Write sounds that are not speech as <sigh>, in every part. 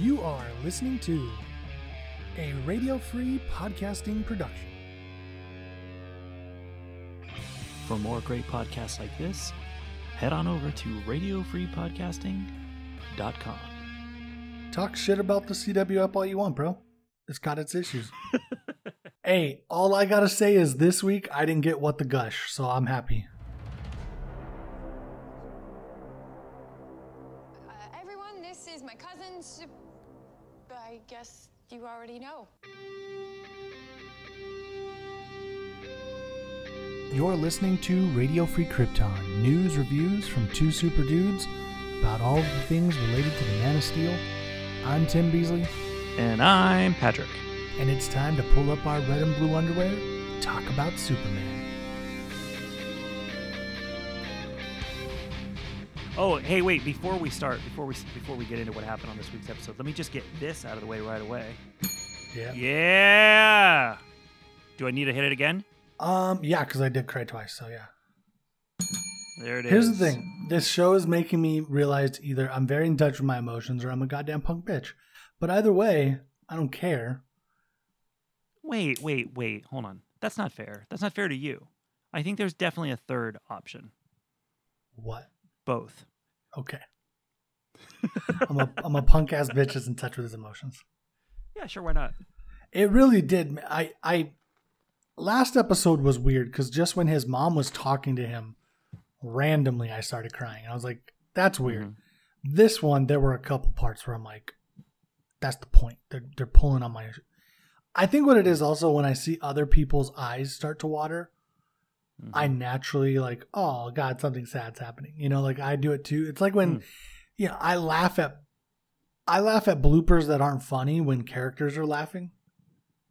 You are listening to a radio free podcasting production. For more great podcasts like this, head on over to radiofreepodcasting.com. Talk shit about the CW up all you want, bro. It's got its issues. <laughs> hey, all I gotta say is this week I didn't get what the gush, so I'm happy. You're listening to Radio Free Krypton news reviews from two super dudes about all the things related to the Man of Steel. I'm Tim Beasley, And I'm Patrick. and it's time to pull up our red and blue underwear talk about Superman. Oh, hey, wait! Before we start, before we before we get into what happened on this week's episode, let me just get this out of the way right away. Yeah. Yeah. Do I need to hit it again? Um. Yeah, because I did cry twice. So yeah. There it is. Here's the thing: this show is making me realize either I'm very in touch with my emotions or I'm a goddamn punk bitch. But either way, I don't care. Wait, wait, wait. Hold on. That's not fair. That's not fair to you. I think there's definitely a third option. What? Both. Okay. I'm a I'm a punk ass bitch that's in touch with his emotions. <laughs> Yeah, sure. Why not? It really did. I I last episode was weird because just when his mom was talking to him, randomly I started crying. I was like, "That's weird." This one, there were a couple parts where I'm like, "That's the point." They're they're pulling on my. I think what it is also when I see other people's eyes start to water, Mhm. I naturally like, "Oh God, something sad's happening." You know, like I do it too. It's like when, Mm. you know, I laugh at, I laugh at bloopers that aren't funny when characters are laughing.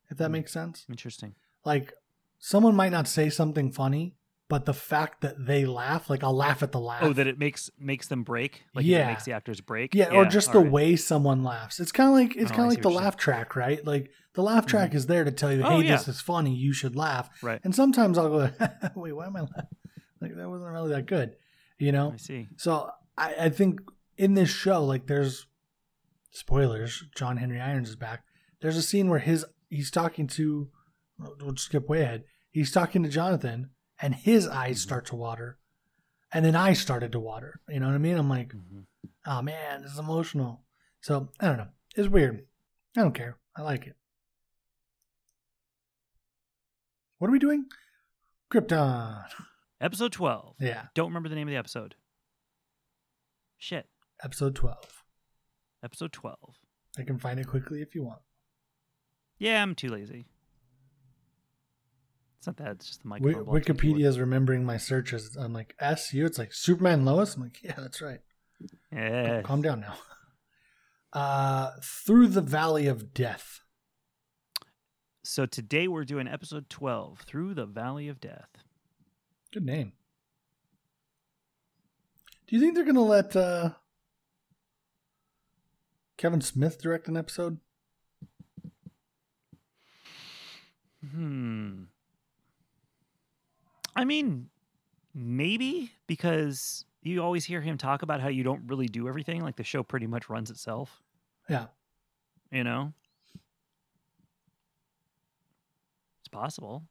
If that Mm. makes sense Interesting. like someone might not say something funny, but the fact that they laugh, like I'll laugh at the laugh. Oh, that it makes makes them break. Like Yeah. it makes the actors break. yeah, or just the right. way someone laughs. It's kind of like it's Oh, kind of like the laugh track, right? Like the laugh mm-hmm. track is there to tell you, Oh, hey, yeah. this is funny, you should laugh. Right. And sometimes I'll go, <laughs> wait, why am I laughing? Like that wasn't really that good, you know? I see. So I, I think in this show, like there's spoilers. John Henry Irons is back. There's a scene where his he's talking to. We'll skip way ahead. He's talking to Jonathan, and his eyes start to water, and then I started to water. You know what I mean? I'm like, Mhm. oh man, this is emotional. So I don't know. It's weird. I don't care. I like it. What are we doing? Krypton. Episode twelve. Yeah, Don't remember the name of the episode. Shit. episode twelve. Episode twelve. I can find it quickly if you want. Yeah, I'm too lazy. It's not that. It's just the blocks my Wikipedia is remembering my searches. I'm like SU. It's like Superman Lois. I'm like, yeah, that's right. Yes. Calm down now. <laughs> Uh, through the Valley of Death. So today we're doing episode twelve, through the Valley of Death. Good name. Do you think they're gonna let uh, Kevin Smith direct an episode? Hmm. I mean, maybe because you always hear him talk about how you don't really do everything. Like the show pretty much runs itself. Yeah. You know, it's possible.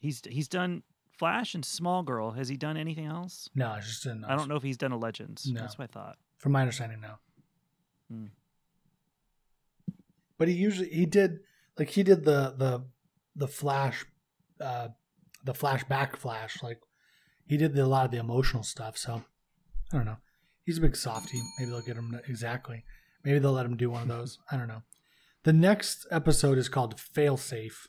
He's he's done Flash and Small Girl. Has he done anything else? No, just in. I don't know if he's done a Legends. No. That's what I thought. From my understanding, no. Hmm. But he usually he did like he did the the the flash, uh, the flashback flash. Like he did the, a lot of the emotional stuff. So I don't know. He's a big softie. Maybe they'll get him exactly. Maybe they'll let him do one of those. I don't know. The next episode is called Failsafe.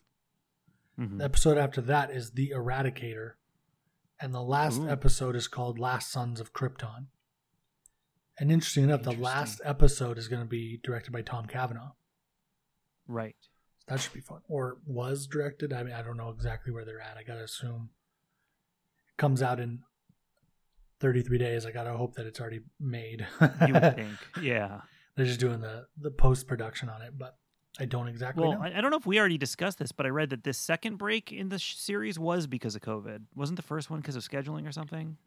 Mhm. The episode after that is The Eradicator. And the last Ooh. episode is called Last Sons of Krypton. And interesting enough, the last episode is going to be directed by Tom Cavanagh. Right. That should be fun. Or was directed. I mean, I don't know exactly where they're at. I got to assume it comes out in 33 days. I got to hope that it's already made. You would <laughs> think. Yeah. They're just doing the, the post production on it, but I don't exactly Well, know. I, I don't know if we already discussed this, but I read that this second break in the sh- series was because of COVID. Wasn't the first one because of scheduling or something?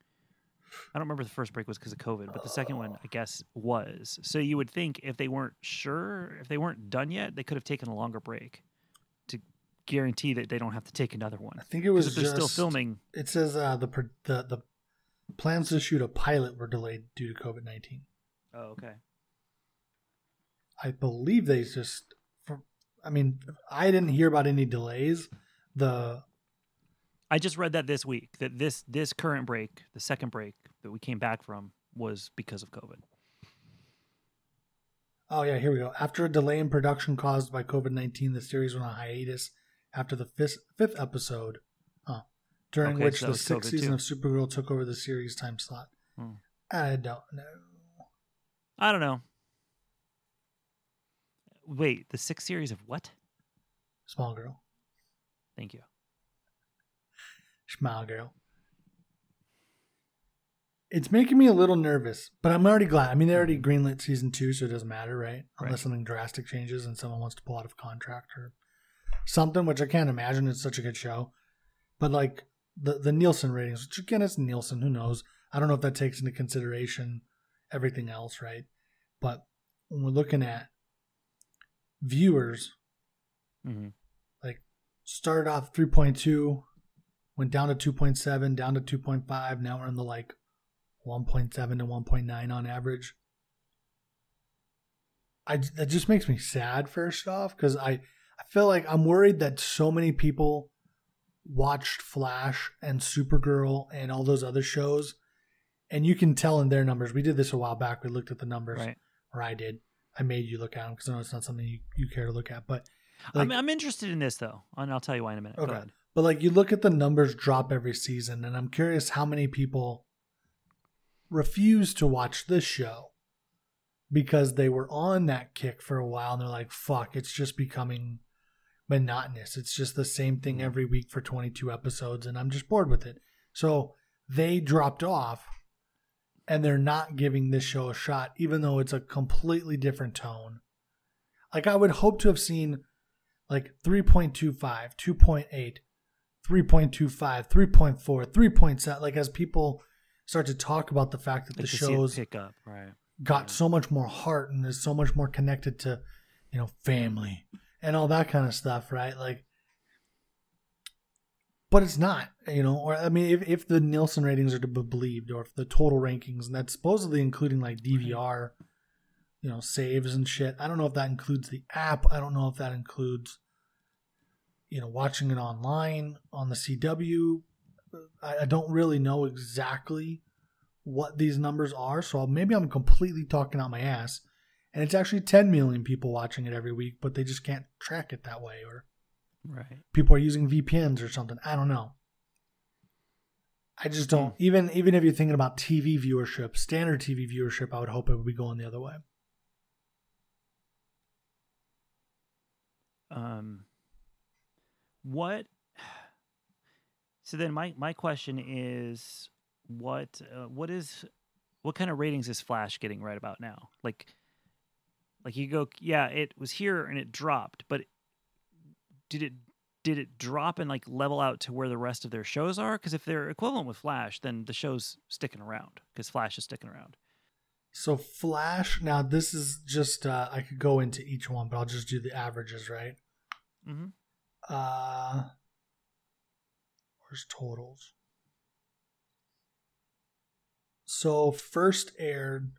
I don't remember the first break was because of COVID, but the second one, I guess, was. So you would think if they weren't sure, if they weren't done yet, they could have taken a longer break to guarantee that they don't have to take another one. I think it was if they're just still filming, It says uh, the the the plans to shoot a pilot were delayed due to COVID nineteen. oh, okay. I believe they just. I mean, I didn't hear about any delays. The I just read that this week that this this current break, the second break that we came back from, was because of COVID. oh yeah, here we go. After a delay in production caused by COVID nineteen, the series went on hiatus after the fifth fifth episode, huh, during Okay, which so the sixth COVID season too. of Supergirl took over the series time slot. Hmm. I don't know. I don't know. Wait, the sixth series of what? Small girl, Thank you. Small girl. It's making me a little nervous, but I'm already glad. I mean, they already greenlit season two, so it doesn't matter, right? Unless Right. something drastic changes and someone wants to pull out of contract or something, which I can't imagine. It's such a good show, but like the the Nielsen ratings, which again, it's Nielsen. Who knows? I don't know if that takes into consideration everything else, right? But when we're looking at viewers, hmm like started off 3.2 went down to 2.7 down to 2.5 now we're in the like 1.7 to 1.9 on average. I that just makes me sad first off because i i feel like i'm worried that so many people watched flash and supergirl and all those other shows and you can tell in their numbers. We did this a while back. We looked at the numbers. Right. or i did. I made you look at them because i know it's not something you, you care to look at but I'm, I'm interested in this though, and I'll tell you why in a minute. Okay. But like you look at the numbers drop every season, and I'm curious how many people refuse to watch this show because they were on that kick for a while and they're like, fuck, it's just becoming monotonous. It's just the same thing mm. every week for 22 episodes, and I'm just bored with it. So they dropped off and they're not giving this show a shot, even though it's a completely different tone. Like I would hope to have seen like 3.25, 2.8, 3.25, 3.4, 3.7. Like as people start to talk about the fact that Like the shows pick up, right? got so much more heart and is so much more connected to, you know, family and all that kind of stuff, right? Like, but it's not, you know, or I mean, if, if the Nielsen ratings are to be believed, or if the total rankings, and that's supposedly including like DVR, you know, saves and shit. I don't know if that includes the app. I don't know if that includes, you know, watching it online on the CW. I, I don't really know exactly what these numbers are. So maybe I'm completely talking out my ass. And it's actually 10 million people watching it every week, but they just can't track it that way. Or Right. people are using VPNs or something. I don't know. I just don't. Even even if you're thinking about TV viewership, standard TV viewership, I would hope it would be going the other way. Um, what? So then, my my question is, what uh, what is what kind of ratings is Flash getting right about now? Like, like you go, yeah, it was here and it dropped, but did it did it drop and like level out to where the rest of their shows are? Because if they're equivalent with Flash, then the show's sticking around because Flash is sticking around. So Flash. Now this is just uh, I could go into each one, but I'll just do the averages, right? Mm-hmm. Uh, where's totals? So first aired.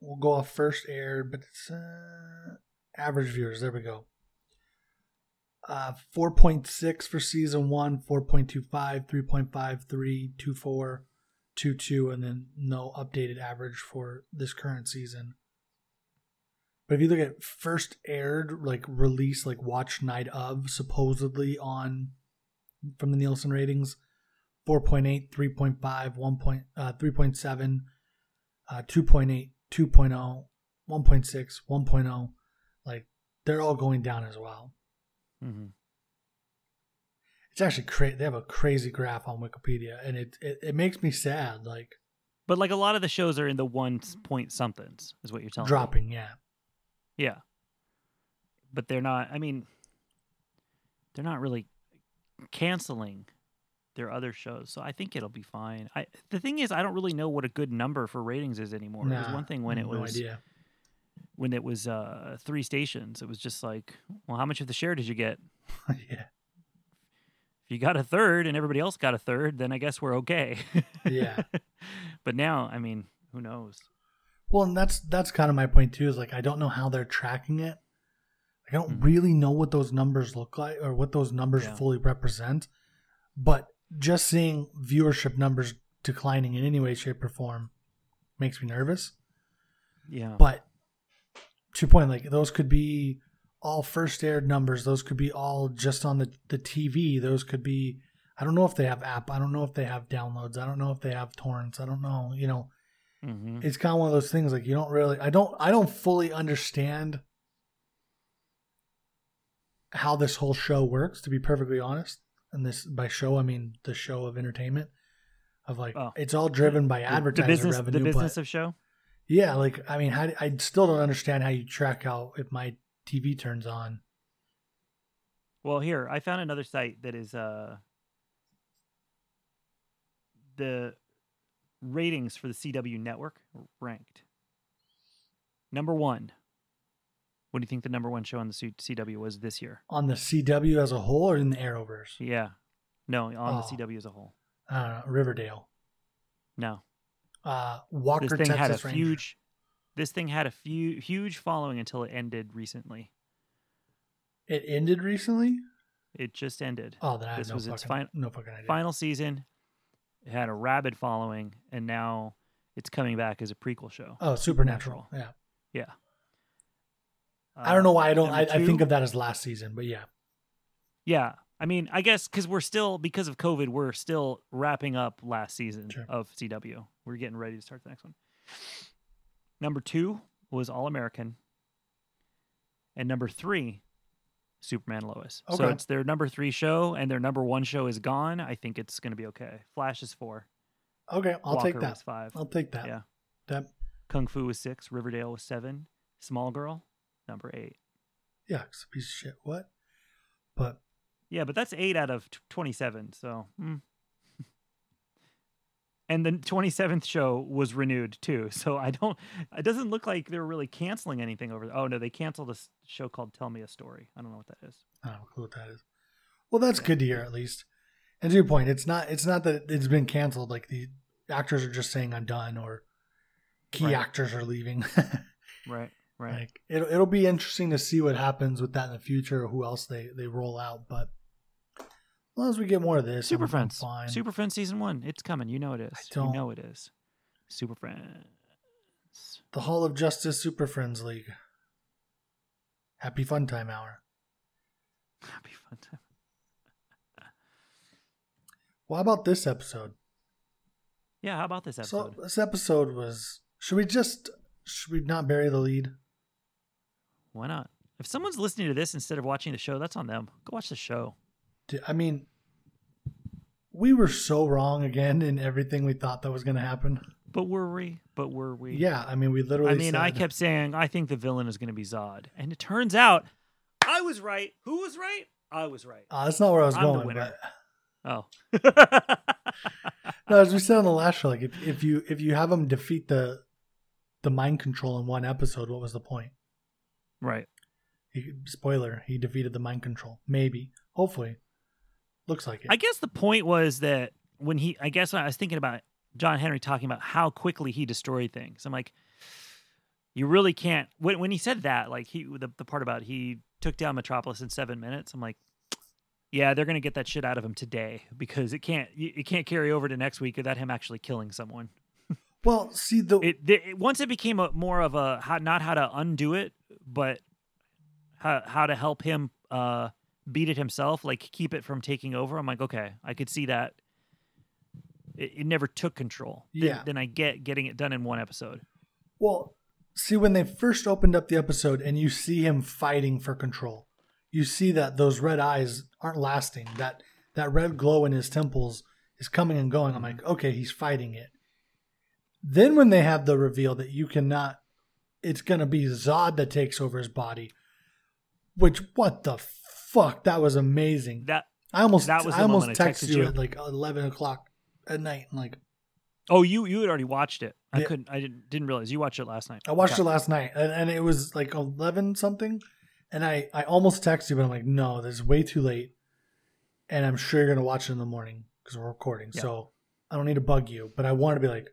We'll go off first aired, but it's uh, average viewers. There we go. Uh, 4.6 for season one, 4.25, 3.53, 24, 22, and then no updated average for this current season. But if you look at first aired, like release, like watch night of, supposedly on from the Nielsen ratings, 4.8, 3.5, 1. Uh, 3.7, uh, 2.8, 2.0, 1.6, 1.0. Like they're all going down as well. Mm-hmm. It's actually crazy. They have a crazy graph on Wikipedia, and it, it it makes me sad. Like But like a lot of the shows are in the one point somethings, is what you're telling me. dropping, yeah. Yeah. But they're not I mean they're not really canceling their other shows. So I think it'll be fine. I the thing is, I don't really know what a good number for ratings is anymore. it was one thing when it no was idea. when it was uh, three stations. It was just like, well, how much of the share did you get? <laughs> yeah, If you got a third and everybody else got a third, then I guess we're okay. yeah. <laughs> but now, I mean, who knows? Well, and that's that's kind of my point too. Is like I don't know how they're tracking it. I don't Mhm. really know what those numbers look like or what those numbers Yeah. fully represent. But just seeing viewership numbers declining in any way, shape, or form makes me nervous. Yeah. But to your point, like those could be all first aired numbers. Those could be all just on the, the TV. Those could be I don't know if they have app. I don't know if they have downloads. I don't know if they have torrents. I don't know. You know, hmm it's kind of one of those things like you don't really I don't I don't fully understand how this whole show works to be perfectly honest. And this by show I mean the show of entertainment of like Oh. it's all driven by the business, revenue the but business of show. yeah, like I mean, how, I still don't understand how you track how if my TV turns on. Well, here I found another site that is uh the ratings for the CW network ranked. Number one. What do you think the number one show on the CW was this year? On the CW as a whole, or in the Arrowverse? Yeah, no, on Oh. the CW as a whole. I Riverdale. No, Uh, Walker, this thing Texas had a Ranger. huge. This thing had a few huge following until it ended recently. It ended recently. It just ended. Oh, then I This no was fucking, its final no fucking idea. Final season. It had a rabid following, and now it's coming back as a prequel show. Oh, Supernatural. Yeah, Yeah. I don't know why I don't. I, I think of that as last season, but yeah, Yeah. I mean, I guess because we're still, because of COVID, we're still wrapping up last season Sure. of CW. We're getting ready to start the next one. Number two was All American. And number three, Superman Lois. So it's their number three show, and their number one show is gone. I think it's going to be okay. Flash is four. okay, I'll Walker take that. was five. I'll take that. Yeah. That Kung Fu was six. Riverdale was seven. Small Girl, number eight. yeah, it's a piece of shit. What? But Yeah, but that's eight out of t- 27. So, mm. And the 27th show was renewed too. <laughs> So I don't, it doesn't look like they're really canceling anything over. Oh no, they canceled a show called Tell Me a Story. I don't know what that is. I don't know what that is. Well, that's good to hear at least. And to your point, it's not it's not that it's been canceled. Like the actors are just saying I'm done, or key Right. actors are leaving. <laughs> Right, right. Like it'll it'll be interesting to see what happens with that in the future, or who else they they roll out. But long as we get more of this, Super Friends. fine. Super Friends season one. It's coming. You know it is. I don't- know it is. Super Friends. the Hall of Justice Super Friends League. Happy Fun Time Hour. Happy fun time. <laughs> Well, how about this episode? Yeah. How about this episode? So this episode was. Should we just should we not bury the lead? Why not? If someone's listening to this instead of watching the show, that's on them. Go watch the show. I mean, we were so wrong again in everything we thought that was going to happen. But were we? But were we? Yeah, I mean, we literally. I mean, I kept saying I think the villain is going to be Zod, and it turns out I was right. Who was right? I was right. Uh, that's not where I was I'm the going. winner. But Oh, <laughs> no, as we said on the last show, like if, if you if you have them defeat the the mind control in one episode, what was the point? right. He, spoiler: he defeated the mind control. Maybe, hopefully, looks like it. I guess the point was that when he, I guess when I was thinking about John Henry talking about how quickly he destroyed things. I'm like, you really can't. When, when he said that, like he, the, the part about he took down Metropolis in seven minutes. I'm like, yeah, they're gonna get that shit out of him today because it can't, you- it can't carry over to next week without him actually killing someone. well, see the it, the, it once it became a more of a how, not how to undo it, but how how to help him uh, beat it himself, like keep it from taking over. I'm like, okay, I could see that. It, it never took control. Then- Yeah. Then, I get getting it done in one episode. Well, see, when they first opened up the episode and you see him fighting for control, you see that those red eyes aren't lasting. That that red glow in his temples is coming and going. I'm like, okay, he's fighting it. Then when they have the reveal that you cannot, it's gonna be Zod that takes over his body. Which what the fuck? That was amazing. That I almost That was I almost texted texted you you. at like eleven o'clock at night. And like Oh, you you had already watched it. I Yeah. couldn't. I didn't didn't realize you watched it last night. I watched Okay. it last night, and, and it was like eleven something, and I I almost texted you, but I'm like, no, this is way too late, and I'm sure you're gonna watch it in the morning because we're recording. Yeah. So I don't need to bug you, but I want to be like,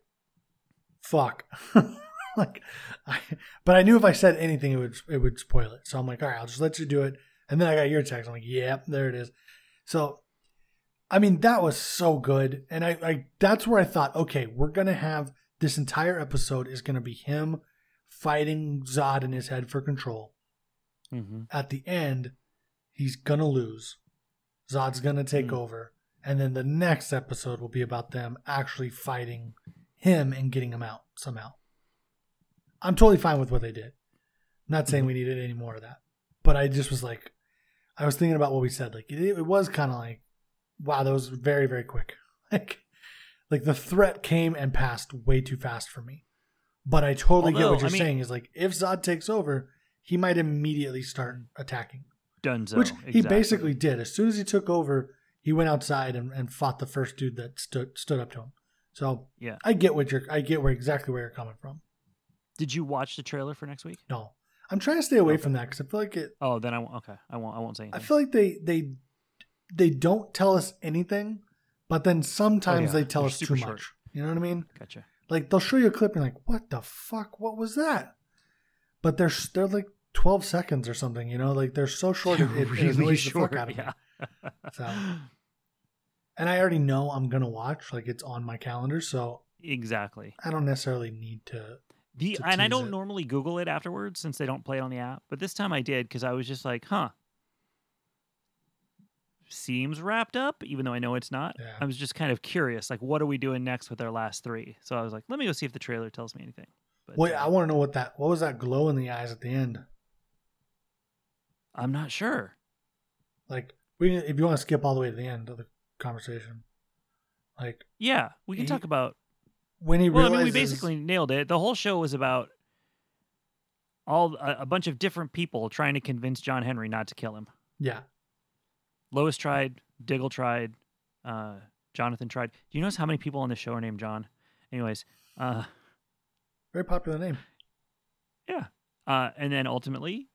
fuck, <laughs> like, I, but I knew if I said anything, it would it would spoil it. So I'm like, all right, I'll just let you do it. And then I got your text. I'm like, yep, there it is. So, I mean, that was so good, and I, I that's where I thought, okay, we're gonna have this entire episode is gonna be him fighting Zod in his head for control. Mhm. At the end, he's gonna lose. Zod's gonna take Mm. over, and then the next episode will be about them actually fighting him and getting him out somehow. I'm totally fine with what they did. not saying we needed any more of that, but I just was like, I was thinking about what we said. Like it, it was kind of like, wow, that was very very quick. <laughs> Like, like the threat came and passed way too fast for me. But I totally get what you're I mean- saying. Is like if Zod takes over, he might immediately start attacking, Dunzo. which he exactly. basically did. As soon as he took over, he went outside and, and fought the first dude that stood stood up to him. So Yeah. I get what you're. I get where exactly where you're coming from. Did you watch the trailer for next week? No, I'm trying to stay away Okay. from that because I feel like it. Oh, then I won't. Okay, I won't. I won't say Anything. I feel like they they they don't tell us anything, but then sometimes Oh, yeah. they tell They're us too super much. short. You know what I mean? gotcha. Like they'll show you a clip and you're like, what the fuck? What was that? But they're they're like 12 seconds or something. You know, like they're so short. It, <laughs> it, it annoys the fuck out of me. yeah. <laughs> So- <laughs> And I already know I'm gonna watch. Like it's on my calendar, so exactly. I don't necessarily need to. The and I don't it. normally Google it afterwards since they don't play it on the app, but this time I did because I was just like, huh. Seems wrapped up, even though I know it's not. Yeah. I was just kind of curious, like, what are we doing next with our last three? So I was like, let me go see if the trailer tells me anything. But Wait, uh, I want to know what that. What was that glow in the eyes at the end? I'm not sure. Like, we if you want to skip all the way to the end of the conversation, like Yeah, we can talk about when he Well, I mean, we basically nailed it. The whole show was about all a, a bunch of different people trying to convince John Henry not to kill him. yeah. Lois tried, Diggle tried, uh, Jonathan tried. Do you notice how many people on the show are named John? Anyways, uh, Very popular name. yeah, uh, and then ultimately,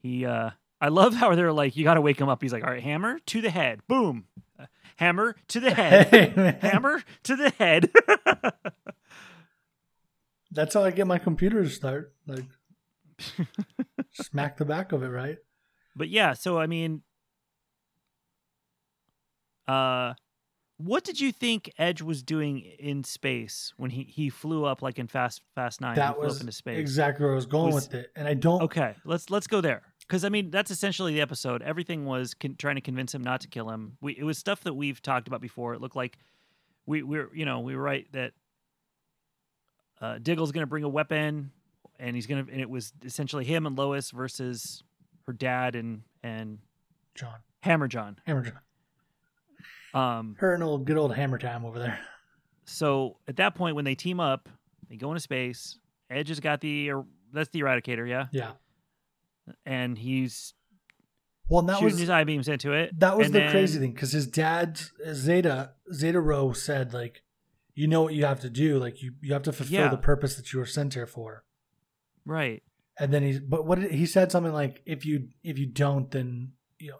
he. Uh, I love how they're like, you got to wake him up. He's like, all right, hammer to the head, boom, Uh, hammer to the head, <laughs> Hey, hammer to the head. <laughs> That's how I get my computer to start. Like, <laughs> smack the back of it, right? But yeah, so I mean, uh, what did you think Edge was doing in space when he he flew up like in Fast Fast Nine? that was into space. exactly where I was going Was- with it, and I don't. Okay, let's let's go there because I mean that's essentially the episode. Everything was con- trying to convince him not to kill him. We it was stuff that we've talked about before. It looked like we we're you know we were right that uh, Diggle's going to bring a weapon, and he's going to and it was essentially him and Lois versus her dad and and John Hammer John. Hammer John. Um, Her and old good old Hammer time over there. so at that point when they team up, they go into space. Edge has got the er, that's the Eradicator, yeah, Yeah. And he's Well, and that was his eye beams into it. that was the then- crazy thing because his dad Zeta Zeta Rho said like, you know what you have to do, like you you have to fulfill Yeah. the purpose that you were sent here for. Right. And then he's but what did, he said something like if you if you don't then you know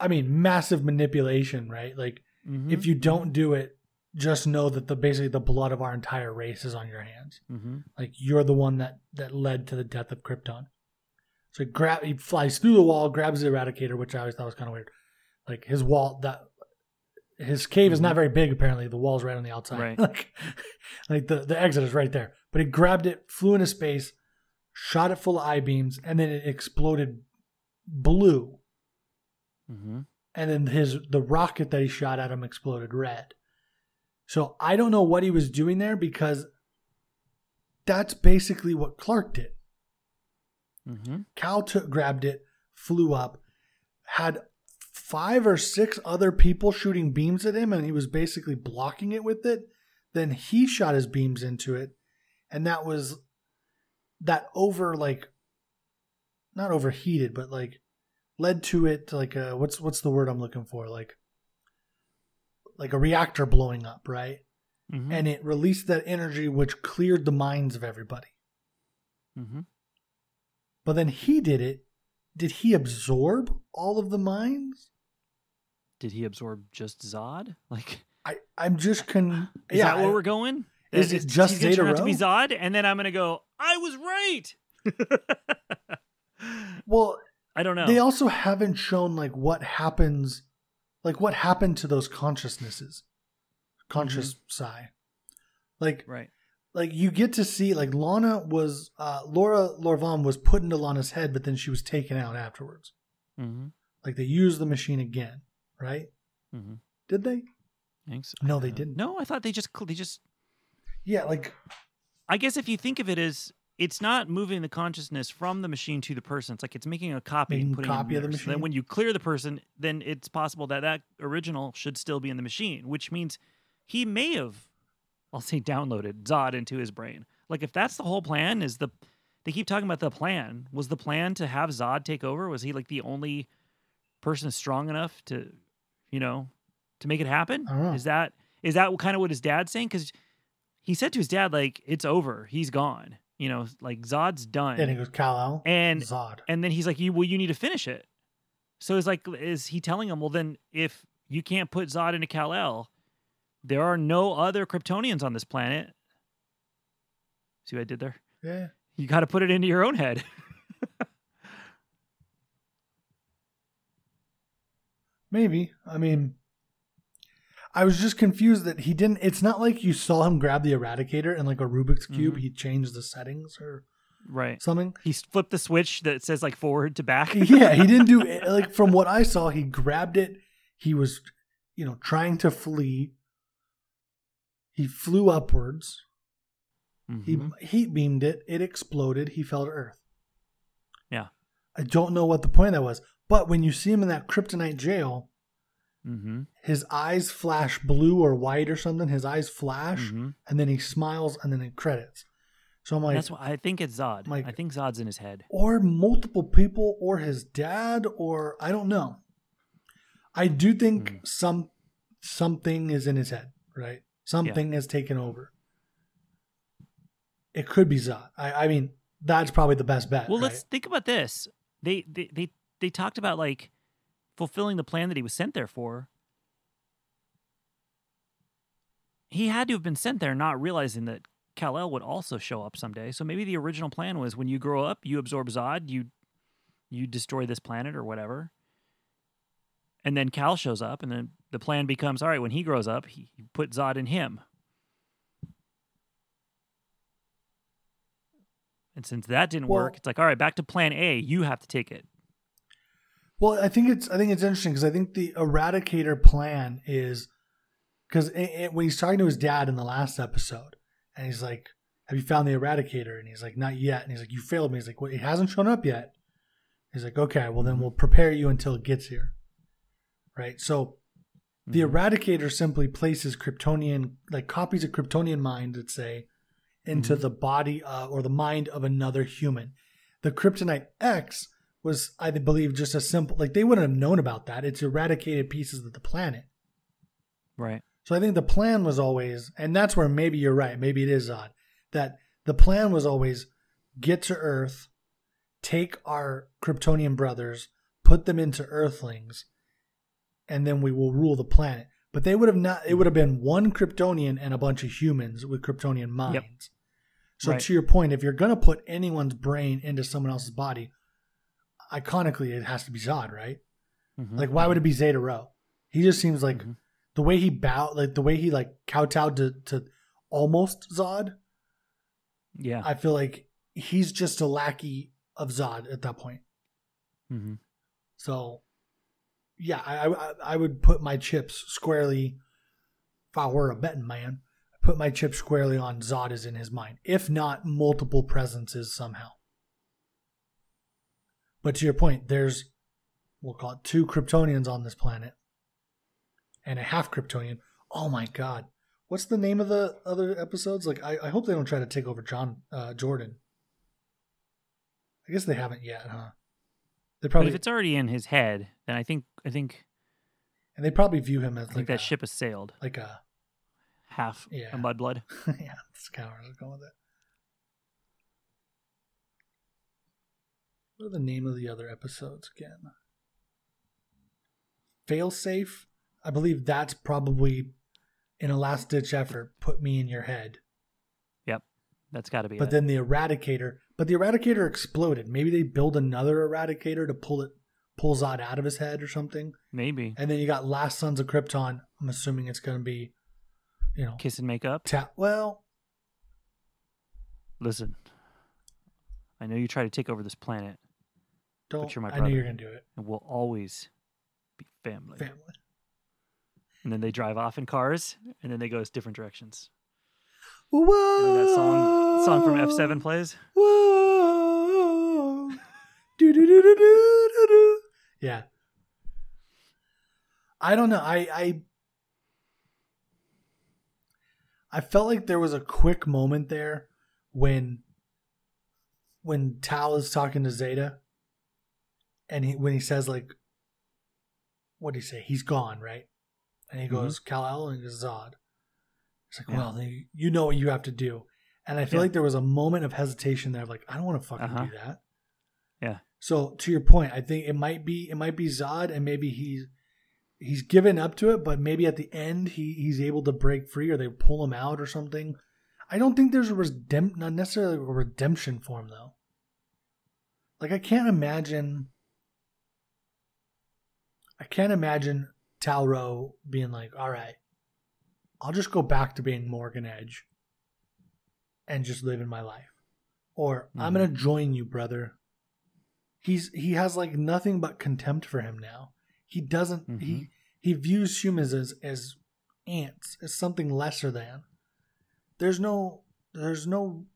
I mean massive manipulation, right? Like Mhm. if you don't do it, just know that the basically the blood of our entire race is on your hands. Mhm. Like you're the one that that led to the death of Krypton. So he grab he flies through the wall, grabs the Eradicator, which I always thought was kind of weird. Like his wall that his cave is not very big. Apparently, the wall's right on the outside. Right. <laughs> like, like the the exit is right there. But he grabbed it, flew into space, shot it full of I beams, and then it exploded blue. Mm-hmm. And then his the rocket that he shot at him exploded red. So I don't know what he was doing there because that's basically what Clark did. Mhm. Kal took, grabbed it, flew up, had five or six other people shooting beams at him, and he was basically blocking it with it. Then he shot his beams into it, and that was that over like not overheated, but like led to it like a what's what's the word I'm looking for like like a reactor blowing up, right? Mhm. And it released that energy which cleared the minds of everybody. Mhm. But then he did it. Did he absorb all of the minds? Did he absorb just Zod? <laughs> Like, I I'm just con. is yeah, that where I- we're going? Is That it just he's Zeta to be Zod, and then I'm gonna go. I was right. <laughs> well, I don't know. they also haven't shown like what happens, like what happened to those consciousnesses, conscious mm-hmm. psi. Like right. Like you get to see like Lana was uh Lara Lor-Van was put into Lana's head, but then she was taken out afterwards. Mm-hmm. Like they used the machine again, right? Mm-hmm. Did they? Thanks. No, they didn't. No, I thought they just they just. Yeah, like I guess if you think of it as it's not moving the consciousness from the machine to the person. It's like it's making a copy, and putting it in copy of the there. So then when you clear the person, then it's possible that that original should still be in the machine, which means he may have, I'll say, downloaded Zod into his brain. Like if that's the whole plan, is the they keep talking about the plan. Was the plan to have Zod take over? Was he like the only person strong enough to, you know, to make it happen? I don't know. Is that is that kind of what his dad's saying? Because he said to his dad, like, it's over. He's gone. You know, like Zod's done. and he goes Kal-El and Zod. and then he's like, "You well, you need to finish it." So it's like, is he telling him, "Well, then if you can't put Zod into Kal El, there are no other Kryptonians on this planet." See what I did there? Yeah. You got to put it into your own head. <laughs> Maybe. I mean, I was just confused that he didn't. It's not like you saw him grab the eradicator and like a Rubik's cube, Mhm. he changed the settings or right. something. He flipped the switch that says like forward to back. <laughs> yeah, he didn't do <laughs> it. Like from what I saw, he grabbed it. He was, you know, trying to flee. He flew upwards. Mhm. He heat beamed it. It exploded. He fell to Earth. Yeah. I don't know what the point of that was, but when you see him in that kryptonite jail, mm-hmm. his eyes flash blue or white or something. His eyes flash, Mhm. and then he smiles, and then it credits. So I'm like, That's why I think it's Zod. Like- I think Zod's in his head. or multiple people, or his dad, or I don't know. I do think Mhm. some something is in his head, right? Something has taken over. It could be Zod. I, I mean, that's probably the best bet. Well, right? let's think about this. They, they they they talked about like fulfilling the plan that he was sent there for. He had to have been sent there not realizing that Kal-El would also show up someday. So maybe the original plan was when you grow up, you absorb Zod, you you destroy this planet or whatever. And then Kal shows up and then the plan becomes all right, when he grows up, he you put Zod in him. And since that didn't Well- work, it's like, all right, back to plan A. You have to take it. Well, I think it's I think it's interesting because I think the Eradicator plan is because when he's talking to his dad in the last episode, and he's like, "Have you found the Eradicator?" and he's like, "Not yet," and he's like, "You failed me." He's like, "Well, it hasn't shown up yet." He's like, "Okay, well then we'll prepare you until it gets here." Right. So the Mhm. Eradicator simply places Kryptonian like copies of Kryptonian mind, let's say, into Mhm. the body uh, or the mind of another human. The Kryptonite X was, I believe, just a simple like they wouldn't have known about that. It's eradicated pieces of the planet. Right. So I think the plan was always, and that's where maybe you're right. Maybe it is Zod that the plan was always get to Earth, take our Kryptonian brothers, put them into Earthlings, and then we will rule the planet. But they would have not. It would have been one Kryptonian and a bunch of humans with Kryptonian minds. So Right. to your point, if you're going to put anyone's brain into someone else's body, iconically it has to be Zod, right? Mhm. Like, why would it be Zeta Rho? He just seems like Mhm. the way he bowed, like the way he like kowtowed to, to almost Zod. Yeah. I feel like he's just a lackey of Zod at that point. Mm-hmm. So, yeah, I, I I would put my chips squarely. If I were a betting man, I'd put my chips squarely on Zod is in his mind, if not multiple presences somehow. But to your point, there's we'll call it two Kryptonians on this planet, and a half Kryptonian. Oh my God, what's the name of the other episodes? Like, I, I hope they don't try to take over John uh, Jordan. I guess they haven't yet, huh? They But probably if it's already in his head, then I think I think and they probably view him as I like that a, ship has sailed. like a Half Yeah. a mudblood. <laughs> yeah, that's kind of where I was going with it. What are the name of the other episodes again? Failsafe. I believe that's probably in a last ditch effort. Put me in your head. Yep, that's got to be. But it. then the Eradicator. But the Eradicator exploded. Maybe they build another Eradicator to pull it, pull Zod out of his head or something. maybe And then you got Last Sons of Krypton. I'm assuming it's going to be, you know, kiss and make up. ta- well, Listen, I know you try to take over this planet, don't. you're my brother, I know you're going to do it. and we'll always be family. Family. And then they drive off in cars, and then they go different directions. Whoa. And then that song, song from F Seven plays. Whoa. <laughs> do, do, do, do, do. Yeah. I don't know. I, I I felt like there was a quick moment there when when Tal is talking to Zeta and he when he says like what do you say? He's gone, right? And he goes, Kal-El and he goes, Zod. It's like, Yeah. well, you know what you have to do. And I feel Yeah. like there was a moment of hesitation there, like, I don't want to fucking Uh-huh. do that. Yeah. So to your point, I think it might be it might be Zod, and maybe he's he's given up to it, but maybe at the end he he's able to break free, or they pull him out or something. I don't think there's a redemp not necessarily a redemption for him though. Like I can't imagine. I can't imagine Tal-Rho being like, "All right, I'll just go back to being Morgan Edge, and just living my life," or "I'm Mhm. gonna join you, brother." He's he has like nothing but contempt for him now. He doesn't he Mhm. he views humans as as ants, as something lesser than. There's no there's no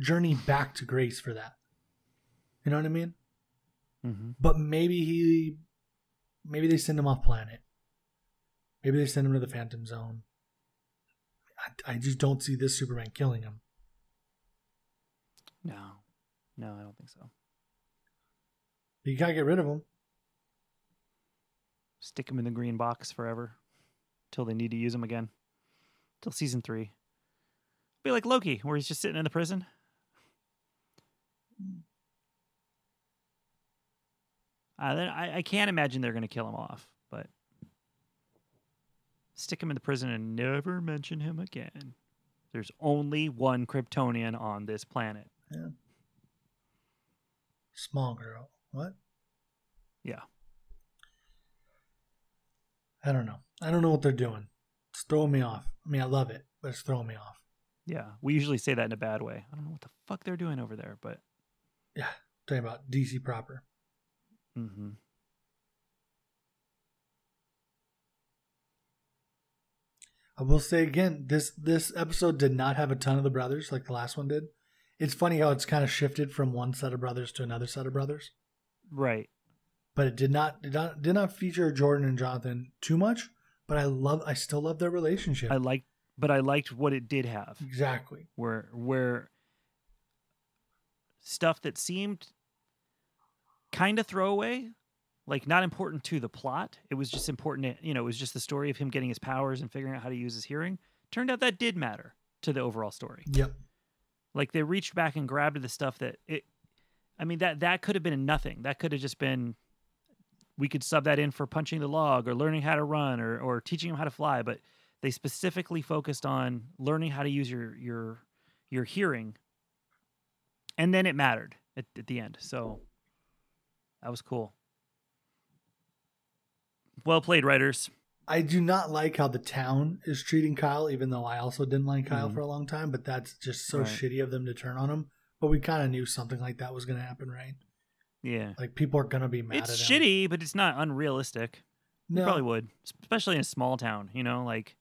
journey back to grace for that. You know what I mean? hmm But maybe he maybe they send him off planet. Maybe they send him to the Phantom Zone. I, I just don't see this Superman killing him. No, no, I don't think so. You gotta get rid of him. Stick him in the green box forever, till they need to use him again, till season three. Be like Loki, where he's just sitting in the prison. Uh, then I, I can't imagine they're going to kill him off, but stick him in the prison and never mention him again. There's only one Kryptonian on this planet. Small girl. What? Yeah. I don't know. I don't know what they're doing. It's throwing me off. I mean, I love it, but it's throwing me off. Yeah. We usually say that in a bad way. I don't know what the fuck they're doing over there, but Yeah, talking about DC proper. Mm-hmm. I will say again, this this episode did not have a ton of the brothers like the last one did. It's funny how it's kind of shifted from one set of brothers to another set of brothers, right. but it did not did not did not feature Jordan and Jonathan too much. But I love, I still love their relationship. I liked, but I liked what it did have. exactly. where where stuff that seemed kind of throwaway like not important to the plot it was just important to, you know it was just the story of him getting his powers and figuring out how to use his hearing turned out that did matter to the overall story Yep. like they reached back and grabbed the stuff that it i mean that that could have been nothing that could have just been we could sub that in for punching the log or learning how to run or or teaching them how to fly but they specifically focused on learning how to use your your your hearing and then it mattered at, at the end so that was cool well played writers I do not like how the town is treating Kyle, even though I also didn't like Kyle Mhm. for a long time. But that's just so Right. shitty of them to turn on him. But we kind of knew something like that was going to happen, right? yeah Like people are going to be mad it's shitty but it's not unrealistic No, They probably would, especially in a small town. You know, like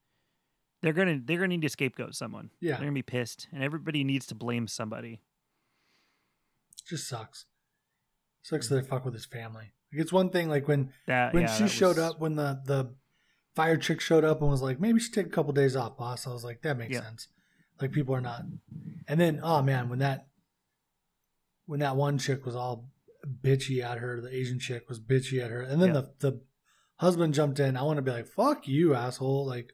they're gonna they're gonna need to scapegoat someone. Yeah. they're gonna be pissed, and everybody needs to blame somebody. just sucks. Sucks that they fuck with his family. Like it's one thing like when That when yeah, she showed was- up when the the fire chick showed up and was like maybe she take a couple days off boss i was like that makes Yeah. sense like people are not and then oh man when that when that one chick was all bitchy at her. The Asian chick was bitchy at her, and then Yeah. the the husband jumped in. I want to be like, "Fuck you, asshole!" Like,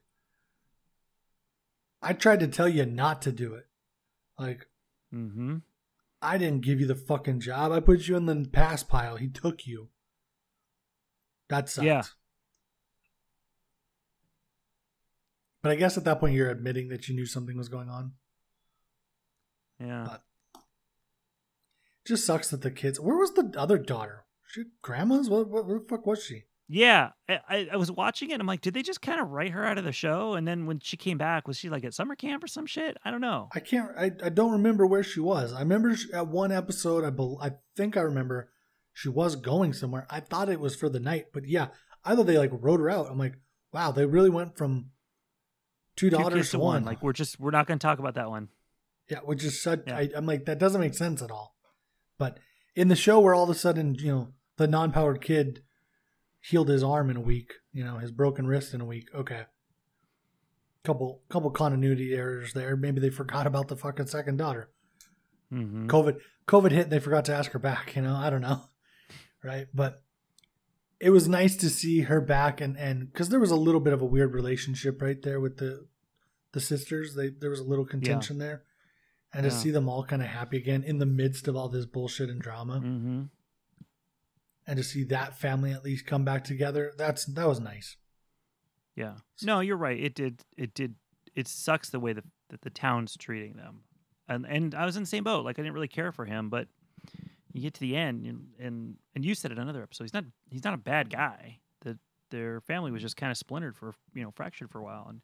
I tried to tell you not to do it. Like, Mm-hmm. I didn't give you the fucking job. I put you in the pass pile. He took you. That sucked. Yeah. But I guess at that point you're admitting that you knew something was going on. Yeah. But- just sucks that the kids. Where was the other daughter? She grandma's? What, what, where the fuck was she? Yeah, I, I, I was watching it. I'm like, did they just kind of write her out of the show? And then when she came back, was she like at summer camp or some shit? I don't know. I can't. I, I don't remember where she was. I remember she, at one episode. I bel I think I remember she was going somewhere. I thought it was for the night, but yeah, either they like wrote her out. I'm like, wow, they really went from two daughters to one. one. Like we're just we're not going to talk about that one. Yeah, which is such. Yeah. I, I'm like, that doesn't make sense at all. But in the show, where all of a sudden, you know, the non-powered kid healed his arm in a week, you know, his broken wrist in a week. Okay, couple couple continuity errors there. Maybe they forgot about the fucking second daughter. Mm-hmm. COVID COVID hit. and They forgot to ask her back. You know, I don't know, <laughs> right? But it was nice to see her back, and and because there was a little bit of a weird relationship right there with the the sisters. They there was a little contention there, and to see them all kind of happy again in the midst of all this bullshit and drama, Mm-hmm. and to see that family at least come back together. That's that was nice. Yeah. No, you're right. It did. It did. It sucks the way that, that the town's treating them, and and I was in the same boat. Like I didn't really care for him, but you get to the end, and and, and you said it in another episode. He's not. He's not a bad guy. That their family was just kind of splintered for you know fractured for a while, and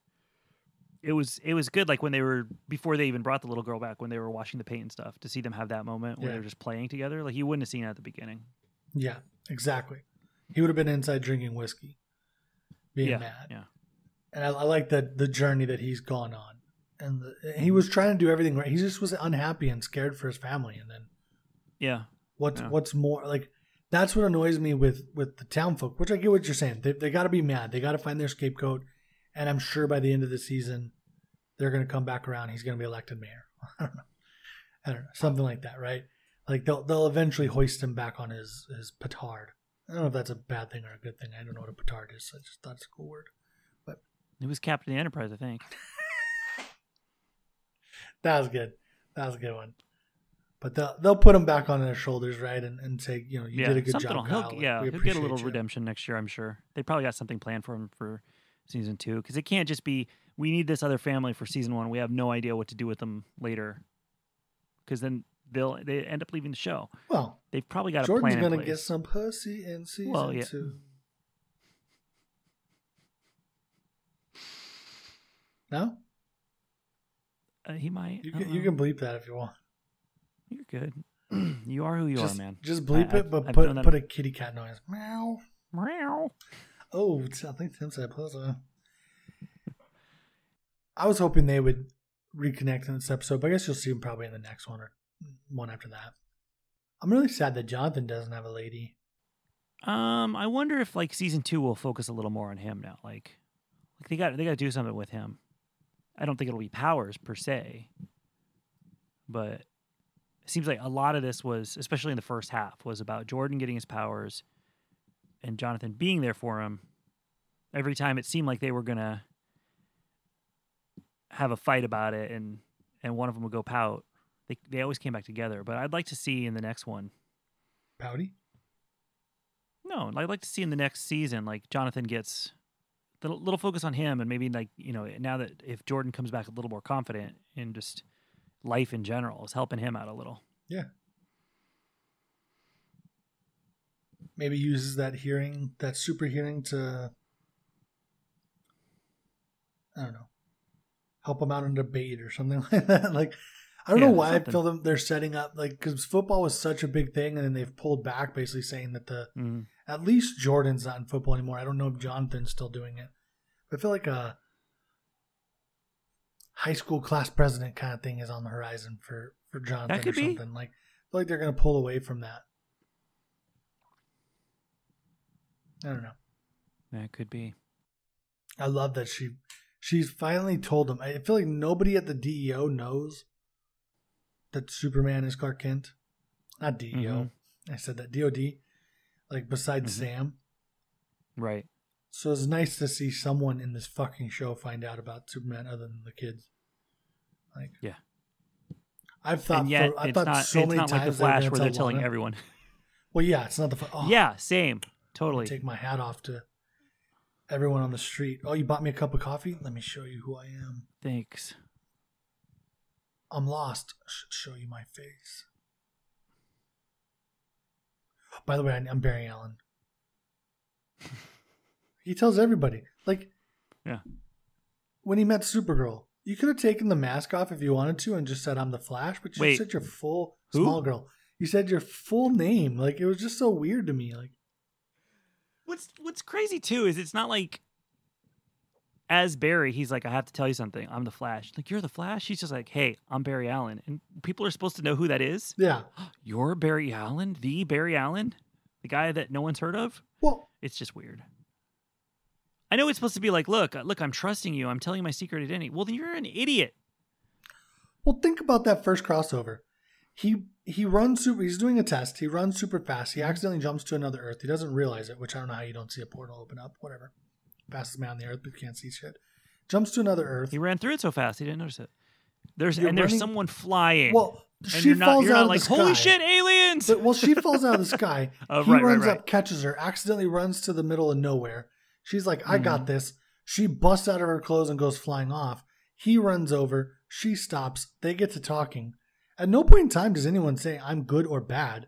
it was it was good. Like when they were before they even brought the little girl back, when they were washing the paint and stuff, to see them have that moment where Yeah. they're just playing together. Like you wouldn't have seen at the beginning. Yeah, exactly. He would have been inside drinking whiskey, being yeah. mad. Yeah. and I, I like that the journey that he's gone on, and the, he was trying to do everything right. He just was unhappy and scared for his family, and then Yeah. what's Yeah. what's more like that's what annoys me with with the town folk. Which I get what you're saying. They they got to be mad. They got to find their scapegoat, and I'm sure by the end of the season, they're going to come back around. He's going to be elected mayor. <laughs> I don't know. I don't know something like that, right? Like they'll they'll eventually hoist him back on his his petard. I don't know if that's a bad thing or a good thing. I don't know what a petard is. I just thought it's a cool word. But it was Captain Enterprise, I think. <laughs> That was good. That was a good one. But they'll they'll put him back on their shoulders, right, and, and say, you know, you yeah, did a good job, Kyle. Yeah, we he'll get a little you. redemption next year, I'm sure. They probably got something planned for him for season two because it can't just be we need this other family for season one. We have no idea what to do with them later because then they'll they end up leaving the show. Well, They've probably got a Jordan's plan in gonna get some pussy in season Well, yeah. two. No, Uh, he might. you can you can bleep that if you want. You're good. <clears throat> you are who you just, are, man. Just bleep I- it, but I've- I've put put a kitty cat noise. Meow. Meow. Oh, <laughs> I think Tim said pussy. I was hoping they would reconnect in this episode, but I guess you'll see him probably in the next one or one after that. I'm really sad that Jonathan doesn't have a lady. Um, I wonder if like season two will focus a little more on him now. Like, like they got they got to do something with him. I don't think it'll be powers per se, but it seems like a lot of this was, especially in the first half, was about Jordan getting his powers and Jonathan being there for him. Every time it seemed like they were gonna have a fight about it, and and one of them would go pout. They they always came back together. But I'd like to see in the next one Pouty? no, I'd like to see in the next season, like Jonathan gets the little focus on him, and maybe like you know now that if Jordan comes back a little more confident in just life in general, is helping him out a little. Maybe uses that hearing, that super hearing to, I don't know, help him out in a debate or something <laughs> like that. Like, I don't know why something. I feel them they're setting up like because football was such a big thing, and then they've pulled back, basically saying that the Mm. at least Jordan's not in football anymore. I don't know if Jonathan's still doing it. But I feel like a high school class president kind of thing is on the horizon for for Jonathan or be. something. Like I feel like they're gonna pull away from that. I don't know. That could be. I love that she she's finally told him. I feel like nobody at the DEO knows that Superman is Clark Kent. Not DEO. Mhm. I said that DOD, like besides Mhm. Sam. Right. So it's nice to see someone in this fucking show find out about Superman other than the kids. Like, Yeah. I've thought. yet for, I it's thought not so many not like the times Flash where they're telling everyone. <laughs> Well, yeah, it's not the. Oh, Yeah, same. Totally. Take my hat off to everyone on the street. Oh, you bought me a cup of coffee? Let me show you who I am. Thanks. I'm lost. Should show you my face. By the way, I'm Barry Allen. <laughs> he tells everybody. Like, Yeah. when he met Supergirl, you could have taken the mask off if you wanted to and just said, I'm the Flash, but you Wait. said your full Who? small girl. You said your full name. Like, it was just so weird to me. Like, What's what's crazy too is it's not like as Barry, he's like, I have to tell you something. I'm the Flash. Like, you're the Flash? He's just like, hey, I'm Barry Allen. And people are supposed to know who that is. yeah. <gasps> You're Barry Allen? The Barry Allen? The guy that no one's heard of? Well, It's just weird. I know it's supposed to be like, look, look, I'm trusting you. I'm telling you my secret identity. Well, then you're an idiot. Well, think about that first crossover. He he runs super. He's doing a test. He runs super fast. He accidentally jumps to another Earth. He doesn't realize it, which I don't know how you don't see a portal open up. Whatever. Fastest man on the Earth, but you can't see shit. Jumps to another Earth. He ran through it so fast, he didn't notice it. There's You're and there's someone flying. well, and she you're not, falls you're out not of like, the sky. holy shit, aliens! But, well, she <laughs> falls out of the sky. <laughs> Oh, he right, right, runs right. up, catches her, accidentally runs to the middle of nowhere. She's like, "I Mm-hmm. got this." She busts out of her clothes and goes flying off. He runs over. She stops. They get to talking. At no point in time does anyone say, "I'm good" or bad.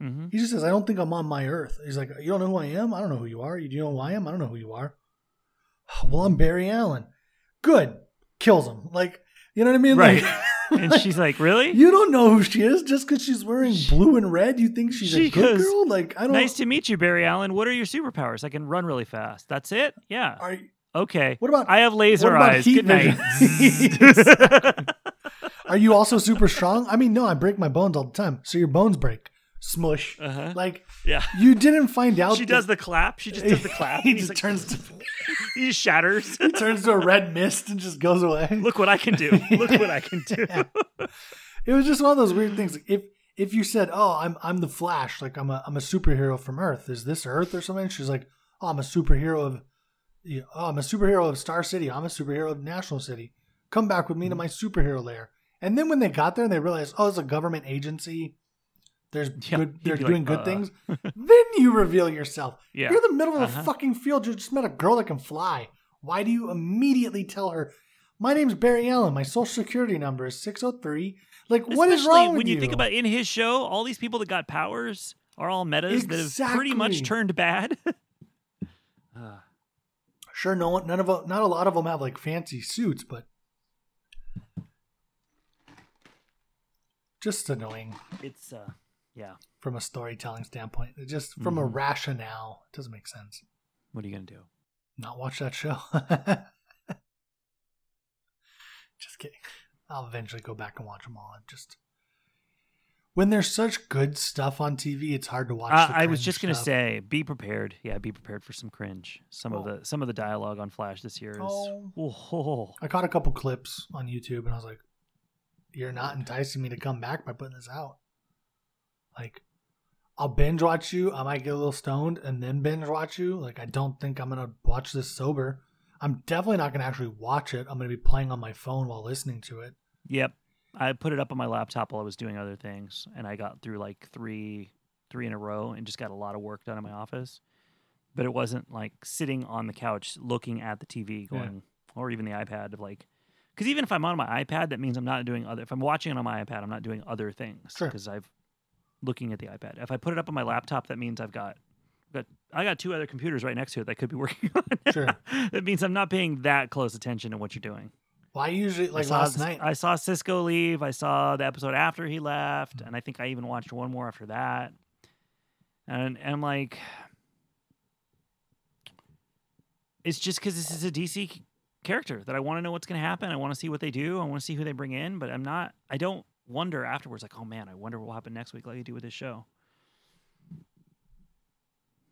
hmm He just says, I don't think I'm on my earth. He's like, You don't know who I am? I don't know who you are. You do you know who I am? I don't know who you are. <sighs> Well, I'm Barry Allen. Good. Kills him. Like, you know what I mean? Right. Like, <laughs> <laughs> And she's like, really? You don't know who she is just because she's wearing blue and red. You think she's She a good goes, girl? Like, I don't Nice to meet you, Barry Allen. What are your superpowers? I can run really fast. That's it? Yeah. Are you- Okay. what about I have laser eyes. Good night. <laughs> Are you also super strong? I mean, no, I break my bones all the time. So your bones break. Smush. uh-huh. Like, Yeah. you didn't find out. She that- does the clap. She just does the clap. <laughs> he just like- turns <laughs> to he just shatters. <laughs> he turns to a red mist and just goes away. Look what I can do. Look what I can do. It was just one of those weird things. If if you said, "Oh, I'm I'm the Flash," like I'm a I'm a superhero from Earth. Is this Earth or something? She's like, "Oh, I'm a superhero of, you know, oh, I'm a superhero of Star City. I'm a superhero of National City. Come back with me to my superhero lair." And then when they got there, and they realized, "Oh, it's a government agency. There's Yeah, good. They're doing like, good uh. things." <laughs> then you reveal yourself. Yeah. You're in the middle of Uh-huh. a fucking field. You just met a girl that can fly. Why do you immediately tell her, "My name's Barry Allen. My social security number is 603." Like, what is Especially wrong with when you, think about in his show, all these people that got powers are all metas that have pretty much turned bad. Uh, <laughs> Sure, no one, none of, not a lot of them have like fancy suits, but just annoying it's uh yeah. from a storytelling standpoint. It just from a Mhm. rationale, it doesn't make sense. What are you gonna do? Not watch that show. <laughs> just kidding. I'll eventually go back and watch them all. I'm just when there's such good stuff on TV, it's hard to watch. Uh, the I was just gonna stuff. say, be prepared. Yeah, be prepared for some cringe. Some of Oh. the some of the dialogue on Flash this year is. Oh. Oh. I caught a couple clips on YouTube and I was like, you're not enticing me to come back by putting this out. Like, I'll binge watch you. I might get a little stoned and then binge watch you. Like, I don't think I'm going to watch this sober. I'm definitely not going to actually watch it. I'm going to be playing on my phone while listening to it. Yep. I put it up on my laptop while I was doing other things, and I got through like three three in a row, and just got a lot of work done in my office. But it wasn't like sitting on the couch looking at the TV, Yeah. going, or even the iPad, of like. Because even if I'm on my iPad, that means I'm not doing other. If I'm watching it on my iPad, I'm not doing other things Sure. because I've looking at the iPad. If I put it up on my laptop, that means I've got, got I got two other computers right next to it that I could be <laughs> working on. Sure. that means I'm not paying that close attention to what you're doing. Well, I usually, I like saw, last night, I saw Cisco leave. I saw the episode after he left, and I think I even watched one more after that. And, and I'm like, it's just because this is a DC character that I want to know what's going to happen. I want to see what they do. I want to see who they bring in, but I'm not. I don't wonder afterwards, like, oh man, I wonder what will happen next week, like I do with this show.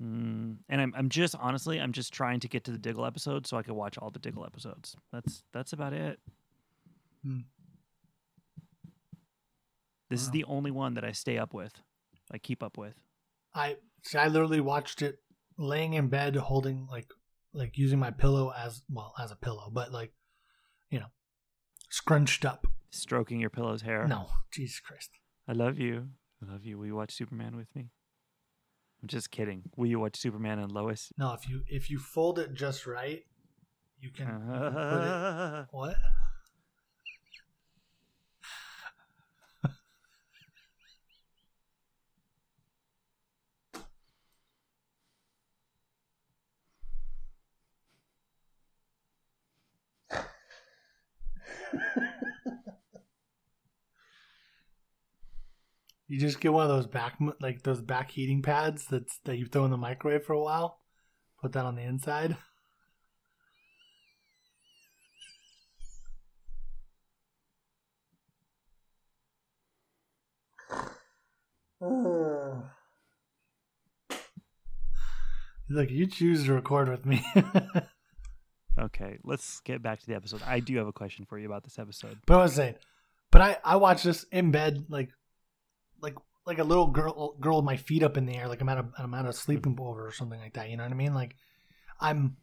Mm, and I'm, I'm just honestly, I'm just trying to get to the Diggle episode so I can watch all the Diggle episodes. That's that's about it. Hmm. This is the only one that I stay up with. I keep up with. I see. I literally watched it laying in bed, holding like like using my pillow as well as a pillow, but like you know, scrunched up. Stroking your pillow's hair. No, Jesus Christ. I love you. I love you. Will you watch Superman with me? I'm just kidding. Will you watch Superman and Lois? No, if you if you fold it just right, you can, you can put it. <laughs> What? <laughs> You just get one of those back like those back heating pads that's that you throw in the microwave for a while. Put that on the inside. <laughs> <sighs> Look, you choose to record with me. <laughs> okay, let's get back to the episode. I do have a question for you about this episode. But I was saying, but I I watched this in bed, like like like a little girl girl with my feet up in the air, like I'm at a I'm at a sleeping over or something like that. You know what I mean? Like I'm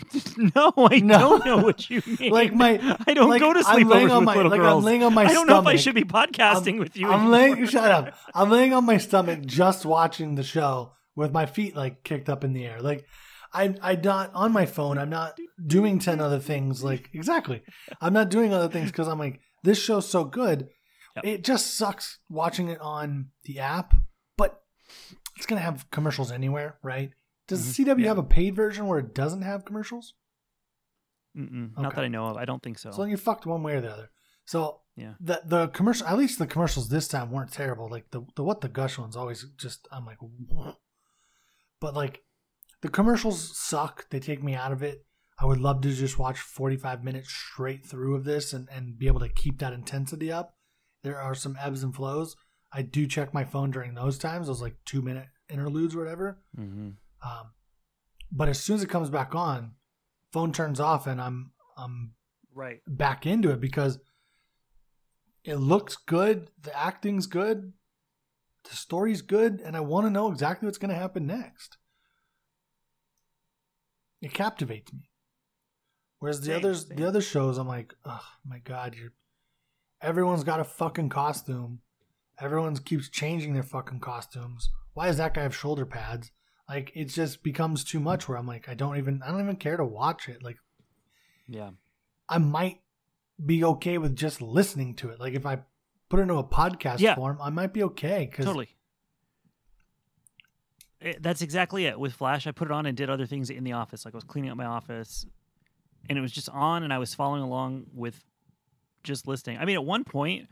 <laughs> no, I No. don't know what you <laughs> mean. like my I don't like, go to I'm sleepovers with my little like girls. I'm laying on my I don't know if I should be podcasting with you. I'm anymore. laying. Shut up. <laughs> I'm laying on my stomach, just watching the show with my feet like kicked up in the air. Like I'm, I'm not on my phone. I'm not doing ten other things. Like exactly, I'm not doing other things because I'm like this show's so good. Yep. It just sucks watching it on the app, but it's gonna have commercials anywhere, right? Does Mhm. CW Yeah. have a paid version where it doesn't have commercials? Mm-mm, Not that I know of. I don't think so. So you're fucked one way or the other. So Yeah. the the commercial, at least the commercials this time weren't terrible. Like the the what the gush ones always just I'm like, but like the commercials suck. They take me out of it. I would love to just watch 45 minutes straight through of this and and be able to keep that intensity up. There are some ebbs and flows. I do check my phone during those times, those like two minute interludes or whatever. hmm Um, but as soon as it comes back on, phone turns off and I'm I'm Right. back into it because it looks good, the acting's good, the story's good, and I want to know exactly what's going to happen next. It captivates me. Whereas the Same, others, same. the other shows, I'm like, oh my god, you're. Everyone's got a fucking costume. Everyone keeps changing their fucking costumes. Why does that guy have shoulder pads? Like it just becomes too much. Where I'm like, I don't even, I don't even care to watch it. Like Yeah. I might be okay with just listening to it. Like if I put it into a podcast Yeah. form, I might be okay. Cause Totally. It- Eh, that's exactly it. With Flash, I put it on and did other things in the office. Like I was cleaning up my office, and it was just on, and I was following along with just listening. I mean, at one point,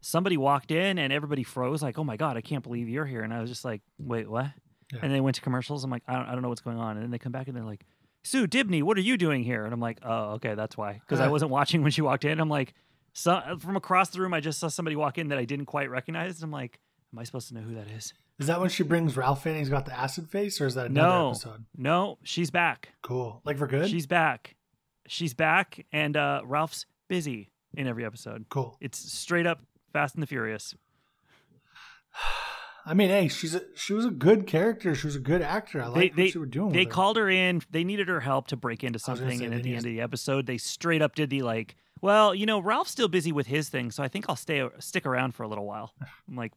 somebody walked in and everybody froze. Like, "Oh my god, I can't believe you're here!" And I was just like, "Wait, what?" Yeah. And they went to commercials. I'm like, I don't, I don't know what's going on. And then they come back and they're like, Sue Dibney, what are you doing here? And I'm like, oh, okay, that's why. Because I wasn't watching when she walked in. I'm like, so, from across the room, I just saw somebody walk in that I didn't quite recognize. And I'm like, am I supposed to know who that is? Is that when she brings Ralph in and he's got the acid face or is that another No, episode? no, she's back. Cool. Like for good? She's back. She's back, and uh, Ralph's busy in every episode. cool. It's straight up Fast and the Furious. <sighs> I mean, hey, she's a, she was a good character. She was a good actor. I like what they she were doing. they with her. called her in. They needed her help to break into something, say, and at the end to- of the episode, they straight up did the like, well, you know, Ralph's still busy with his thing, so I think I'll stay stick around for a little while. I'm like,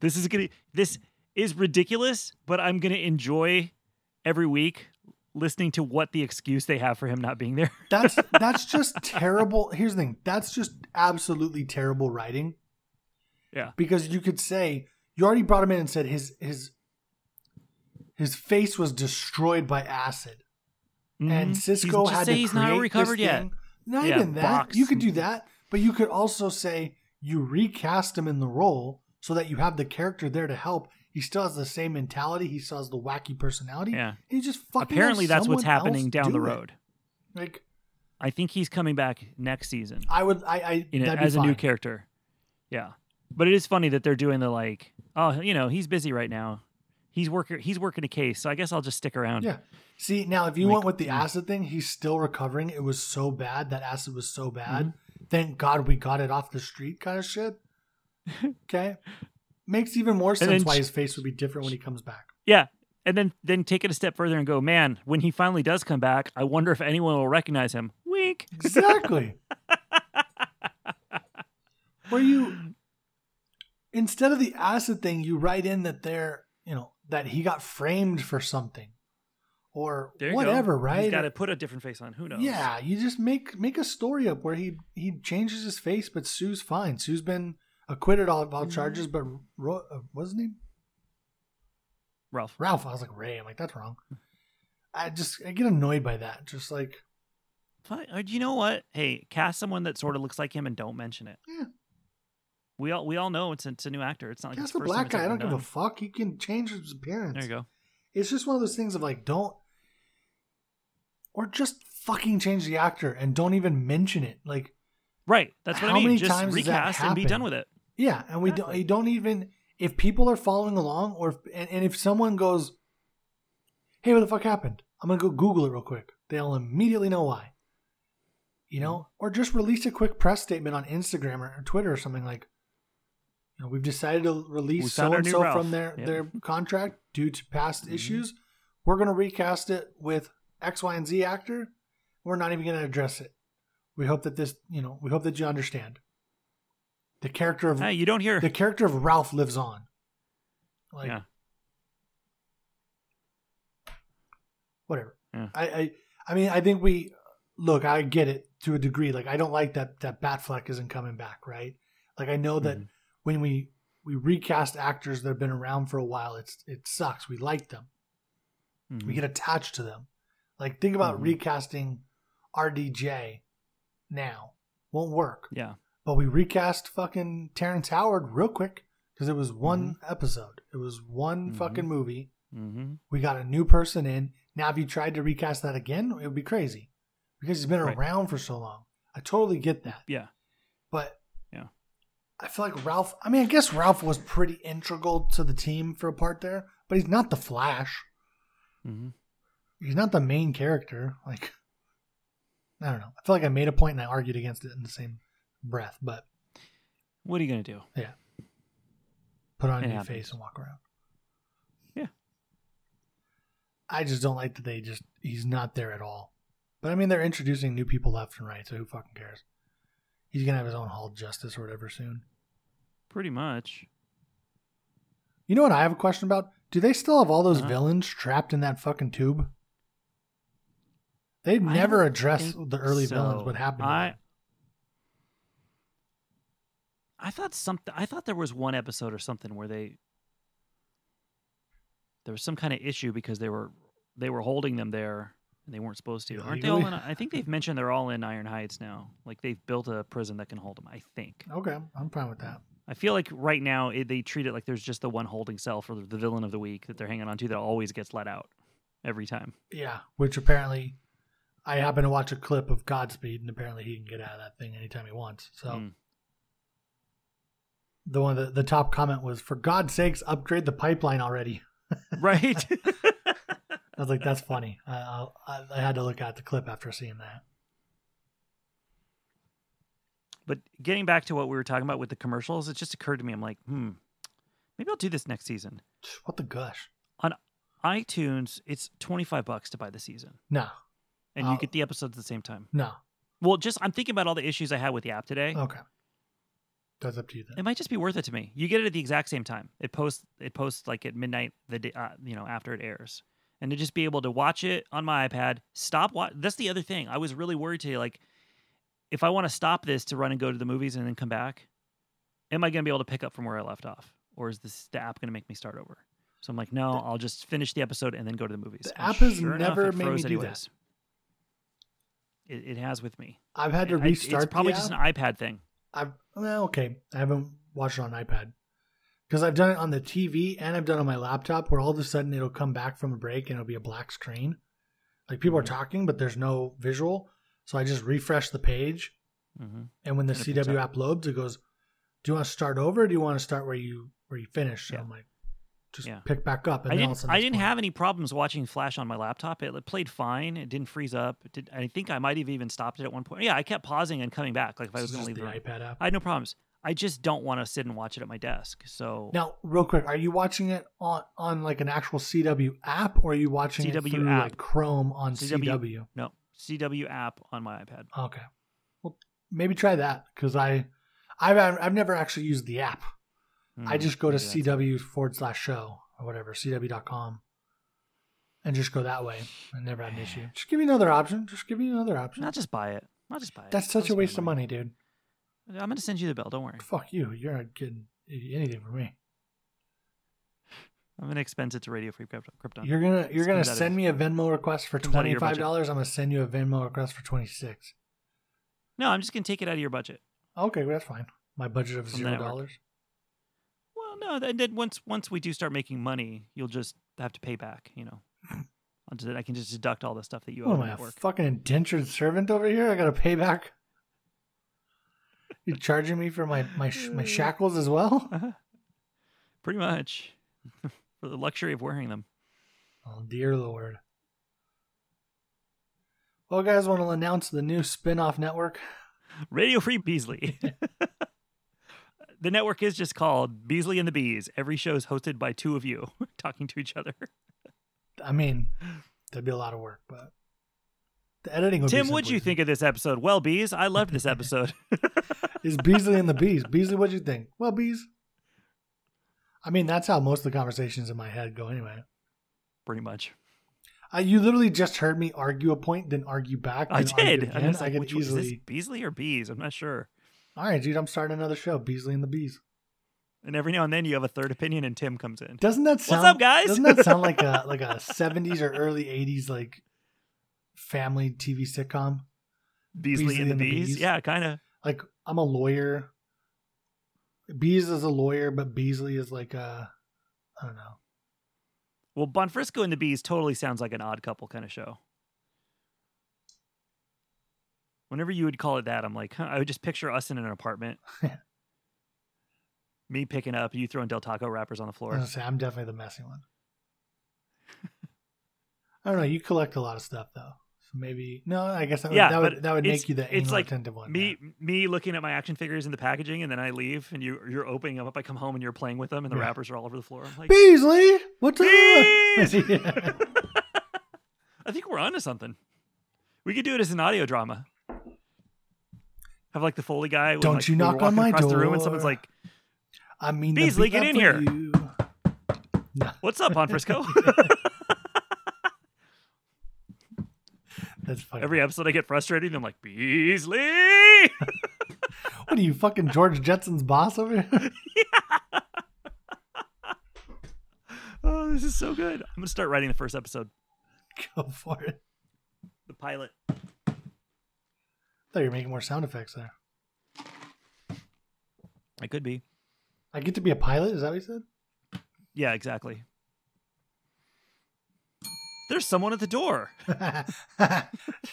this is gonna this is ridiculous, but I'm gonna enjoy every week listening to what the excuse they have for him not being there. <laughs> That's that's just terrible. Here's the thing. That's just absolutely terrible writing. Yeah. Because you could say you already brought him in and said his his his face was destroyed by acid, and Mhm. Cisco had say to he's create not this recovered yet. thing. Not Yeah, even that. box. You could do that, but you could also say you recast him in the role so that you have the character there to help. He still has the same mentality. He still has the wacky personality. Yeah. He just fucking Apparently, that's what's happening down do the it. road. Like I think he's coming back next season. I would, I, I it that'd be as a new character. Yeah, but it is funny that they're doing the like, oh, you know, he's busy right now. He's working. He's working a case, so I guess I'll just stick around. Yeah. See, now if you Like, went with the acid thing, he's still recovering. It was so bad. That acid was so bad. Mm-hmm. Thank God we got it off the street kind of shit. Okay. makes even more sense why his face would be different when he comes back. Yeah. And then then take it a step further and go, man, when he finally does come back, I wonder if anyone will recognize him. Wink. Exactly. <laughs> Where you instead of the acid thing, you write in that they're you know that he got framed for something or whatever, go. right? He's got to put a different face on. Who knows? Yeah, you just make make a story up where he he changes his face, but Sue's fine. Sue's been acquitted of all, all charges, but Ro, uh, what's his name? Ralph. Ralph. I was like Ray. I'm like that's wrong. I just I get annoyed by that. Just like Fine. Do you know what? Hey, cast someone that sort of looks like him and don't mention it. Yeah. We all we all know it's it's a new actor. It's not like cast it's the the first time black guy. I don't give a fuck. He can change his appearance. There you go. It's just one of those things of like don't or just fucking change the actor and don't even mention it. Like Right. That's what How I mean. many Just times recast and be done with it. Yeah, and we don't, don't even if people are following along, or if, and, and if someone goes, "Hey, what the fuck happened?" I'm gonna go Google it real quick. They'll immediately know why. You know, or just release a quick press statement on Instagram or, or Twitter or something like, you know, we've decided to release so and so from their their contract due to past Mhm. issues. We're gonna recast it with X, Y, and Z actor. We're not even gonna address it. We hope that this, you know, we hope that you understand. The character of Hey, you don't hear. the character of Ralph lives on. Like yeah. whatever. Yeah. I, I I mean I think we look, I get it to a degree. Like I don't like that that Batfleck isn't coming back, right? Like I know that Mhm. when we we recast actors that have been around for a while, it's it sucks. We like them. We Mhm. get attached to them. Like think about Mhm. recasting RDJ now. Won't work. Yeah. But we recast fucking Terrence Howard real quick because it was one episode. It was one Mhm. fucking movie. Mm-hmm. We got a new person in. Now, if you tried to recast that again, it would be crazy because he's been Right. around for so long. I totally get that. Yeah. But Yeah. I feel like Ralph, I mean, I guess Ralph was pretty integral to the team for a part there, but he's not the Flash. Mm-hmm. He's not the main character. Like, I don't know. I feel like I made a point and I argued against it in the same breath, but What are you gonna do? Yeah, put on a new happens. face and walk around. Yeah. I just don't like that they just he's not there at all. But I mean they're introducing new people left and right, so who fucking cares? He's gonna have his own Hall of Justice or whatever soon. Pretty much. You know what I have a question about? Do they still have all those Uh-huh. villains trapped in that fucking tube? They've never don't addressed the early so. villains. What happened? to I them. I thought something. I thought there was one episode or something where they there was some kind of issue because they were they were holding them there and they weren't supposed to. Aren't they all in? I think they've mentioned they're all in Iron Heights now. Like they've built a prison that can hold them. I think. Okay, I'm fine with that. I feel like right now it, they treat it like there's just the one holding cell for the, the villain of the week that they're hanging on to that always gets let out every time. Yeah, which apparently I happen to watch a clip of Godspeed, and apparently he can get out of that thing anytime he wants. So Mm. The one the, the top comment was, "For God's sakes, upgrade the pipeline already." <laughs> Right. I was like, "That's funny." I, I, I had to look at the clip after seeing that. But getting back to what we were talking about with the commercials, it just occurred to me. I'm like, hmm, maybe I'll do this next season. What the gush? On itunes, it's 25 bucks to buy the season, No, and Oh. you get the episodes at the same time. no. Well, just I'm thinking about all the issues I had with the app today. Okay, that's up to you then. It might just be worth it to me. You get it at the exact same time. It posts it posts like at midnight the day, uh, you know after it airs, and to just be able to watch it on my iPad. Stop. Wa- That's the other thing. I was really worried today. Like, if I want to stop this to run and go to the movies and then come back, am I going to be able to pick up from where I left off, or is this the app going to make me start over? So I'm like, no, I'll just finish the episode and then go to the movies. The And app has sure never made me do that. It, it has with me. I've had to restart. It's probably the just an iPad thing. I've well, okay. I haven't watched it on iPad because I've done it on the TV and I've done it on my laptop. Where all of a sudden it'll come back from a break and it'll be a black screen, like people are Mhm. talking, but there's no visual. So I just refresh the page, hmm and when the And CW app loads, it goes, "Do you want to start over? or Do you want to start where you where you finish?" So Yeah. I'm like, just Yeah. pick back up. And I then all of a didn't. I didn't have any problems watching Flash on my laptop. It, it played fine. It didn't freeze up. It did, I think I might have even stopped it at one point. Yeah, I kept pausing and coming back. Like if I was going to leave the iPad app. I had no problems. I just don't want to sit and watch it at my desk. So Now, real quick, are you watching it on on like an actual CW app, or are you watching it CW through app. like Chrome on CW. CW? no CW app on my iPad. Okay, well, maybe try that because I, I've I've never actually used the app. I Hmm, just go to CW forward slash show or whatever CW.com, and just go that way. I never had an issue. Just give me another option. Just give me another option. Not just buy it. Not just buy it. That's such a waste of money, dude. I'm gonna send you the bill. Don't worry. Fuck you. You're not getting anything from me. I'm gonna expense it to Radio Free Krypton. You're gonna you're gonna send me a Venmo request for Spend that out of twenty five dollars. I'm gonna send you a Venmo request for twenty six. No, I'm just gonna take it out of your budget. Okay, well, that's fine. My budget of From zero dollars. No, and then once once we do start making money, you'll just have to pay back. You know, I can just deduct all the stuff that you owe What the am I, a network. fucking indentured servant over here? I gotta pay back. You charging me for my my sh- my shackles as well? <laughs> Uh-huh. Pretty much <laughs> for the luxury of wearing them. Oh dear lord. Well, guys, want to announce the new spin-off network? Radio Free Beasley. <laughs> the network is just called Beasley and the Bees. Every show is hosted by two of you <laughs> talking to each other. I mean, that'd be a lot of work, but the editing would Tim, what'd you think of this episode? Well, Bees, I loved this episode. <laughs> <laughs> Is Beasley and the Bees. Beasley, what'd you think? Well, Bees. I mean, that's how most of the conversations in my head go anyway. Pretty much. Uh, you literally just heard me argue a point, then argue back. I then argue did. I was I, like, could which one- is this easily. Beasley or Bees? I'm not sure. All right, dude, I'm starting another show, Beasley and the Bees. And every now and then you have a third opinion and Tim comes in. Doesn't that sound? up, guys? Doesn't that sound like a <laughs> like a 70s or early 80s like family TV sitcom? Beasley, Beasley and the and the Bees. Bees? Yeah, kind of. Like I'm a lawyer. Bees is a lawyer, but Beasley is like a I don't know. Well, Bonfrisco and the Bees totally sounds like an odd couple kind of show. Whenever you would call it that, I'm like, huh, I would just picture us in an apartment. <laughs> Me picking up, you throwing Del Taco wrappers on the floor. gonna say I'm definitely the messy one. I don't know. You collect a lot of stuff though, so maybe no. I guess that would, Yeah, that would that would make you the it's like attentive one. Me, me looking at my action figures in the packaging, and then I leave, and you, you're opening them up. I come home, and you're playing with them, and the Yeah. wrappers are all over the floor. I'm like, Beasley, what's up? <laughs> <laughs> I think we're onto something. We could do it as an audio drama. Have like the Foley guy. when, Don't like, you knock on my across the room, and someone's like, I mean, Beasley, get in here. No, <laughs> "What's up, Bonfrisco? <laughs> <laughs> that's funny. Every episode, I get frustrated. and I'm like, Beasley. What are you, fucking George Jetson's boss over here? oh, this is so good. I'm gonna start writing the first episode, Go for it. the pilot. I thought you were making more sound effects there. I could be. I get to be a pilot. Is that what you said? Yeah, exactly. There's someone at the door. <laughs> <laughs> no,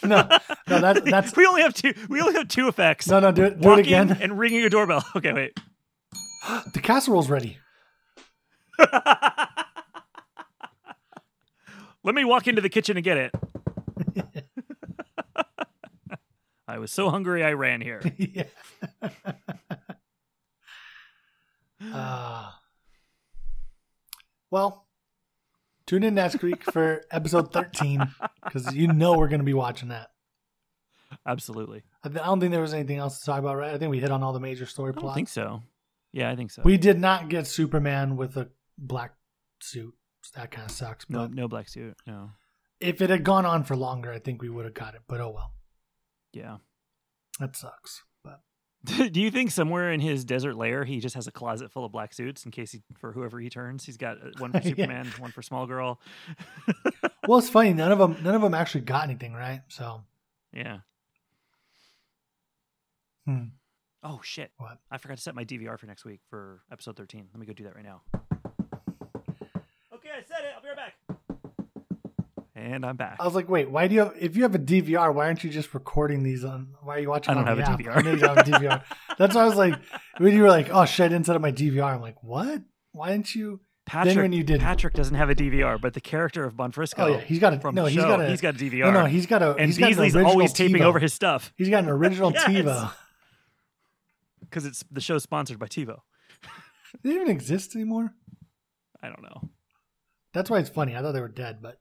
no, that's that's we only have two. We only have two effects. no, no. Do it, do it again. and ringing a doorbell. <laughs> Okay, wait. <gasps> The casserole's ready. Let me walk into the kitchen and get it. I was so hungry I ran here. <laughs> yeah. uh, <laughs> well, tune in next week for episode 13 because you know we're going to be watching that. Absolutely. I, th- I don't think there was anything else to talk about, right? I think we hit on all the major story plots. I think so. Yeah, I think so. We did not get Superman with a black suit. That kind of sucks. no, no black suit. No. if it had gone on for longer, I think we would have got it. But oh well, Yeah. that sucks. But <laughs> Do you think somewhere in his desert lair he just has a closet full of black suits in case he for whoever he turns? He's got uh, one for <laughs> Yeah. Superman, one for Small Girl. <laughs> well, it's funny. None of them, none of them actually got anything, right? So, Yeah. hmm. Oh shit! What? I forgot to set my DVR for next week for episode thirteen. Let me go do that right now. And I'm back. I was like, wait, why do you have? If you have a DVR, why aren't you just recording these on? Why are you watching? I don't on have the a app? DVR. <laughs> I know you don't have a DVR. That's why I was like, when you were like, oh shit, I didn't set up my DVR. I'm like, what? Why didn't you? Patrick, when you didn't. Patrick doesn't have a DVR, but the character of Bonfrisco. Oh yeah, he's got a from no. He's show, got a he's got a DVR. No, no, he's got a. and he's got an Beasley's original always taping TiVo. over his stuff. He's got an original <laughs> Yes. TiVo. because it's the show's sponsored by TiVo. They even exist anymore? I don't know. That's why it's funny. I thought they were dead, but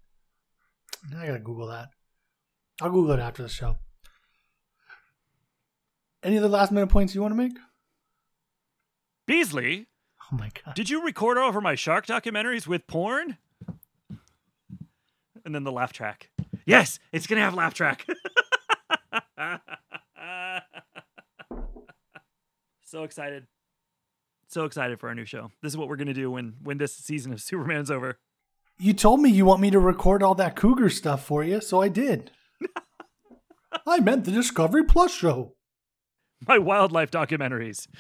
I gotta Google that. I'll Google it after the show. Any other last minute points you want to make? Beasley, Oh my god. did you record over my shark documentaries with porn? And then the laugh track. Yes, it's gonna have laugh track. <laughs> so excited. So excited for our new show. This is what we're gonna do when when this season of Superman's over. You told me you want me to record all that cougar stuff for you, so I did. <laughs> I meant the Discovery Plus show. My wildlife documentaries. <laughs>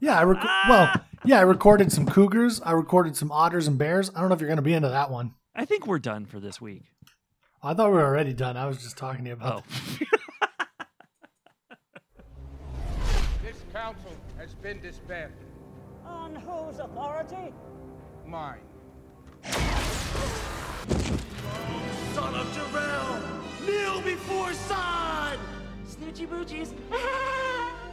Yeah, I rec- well, yeah, I recorded some cougars. I recorded some otters and bears. I don't know if you're going to be into that one. I think we're done for this week. I thought we were already done. I was just talking to you about. Oh. <laughs> This council has been disbanded. On whose authority? Mine. Son of Jor-El! Kneel before Zod! Snitchy boochies. <laughs>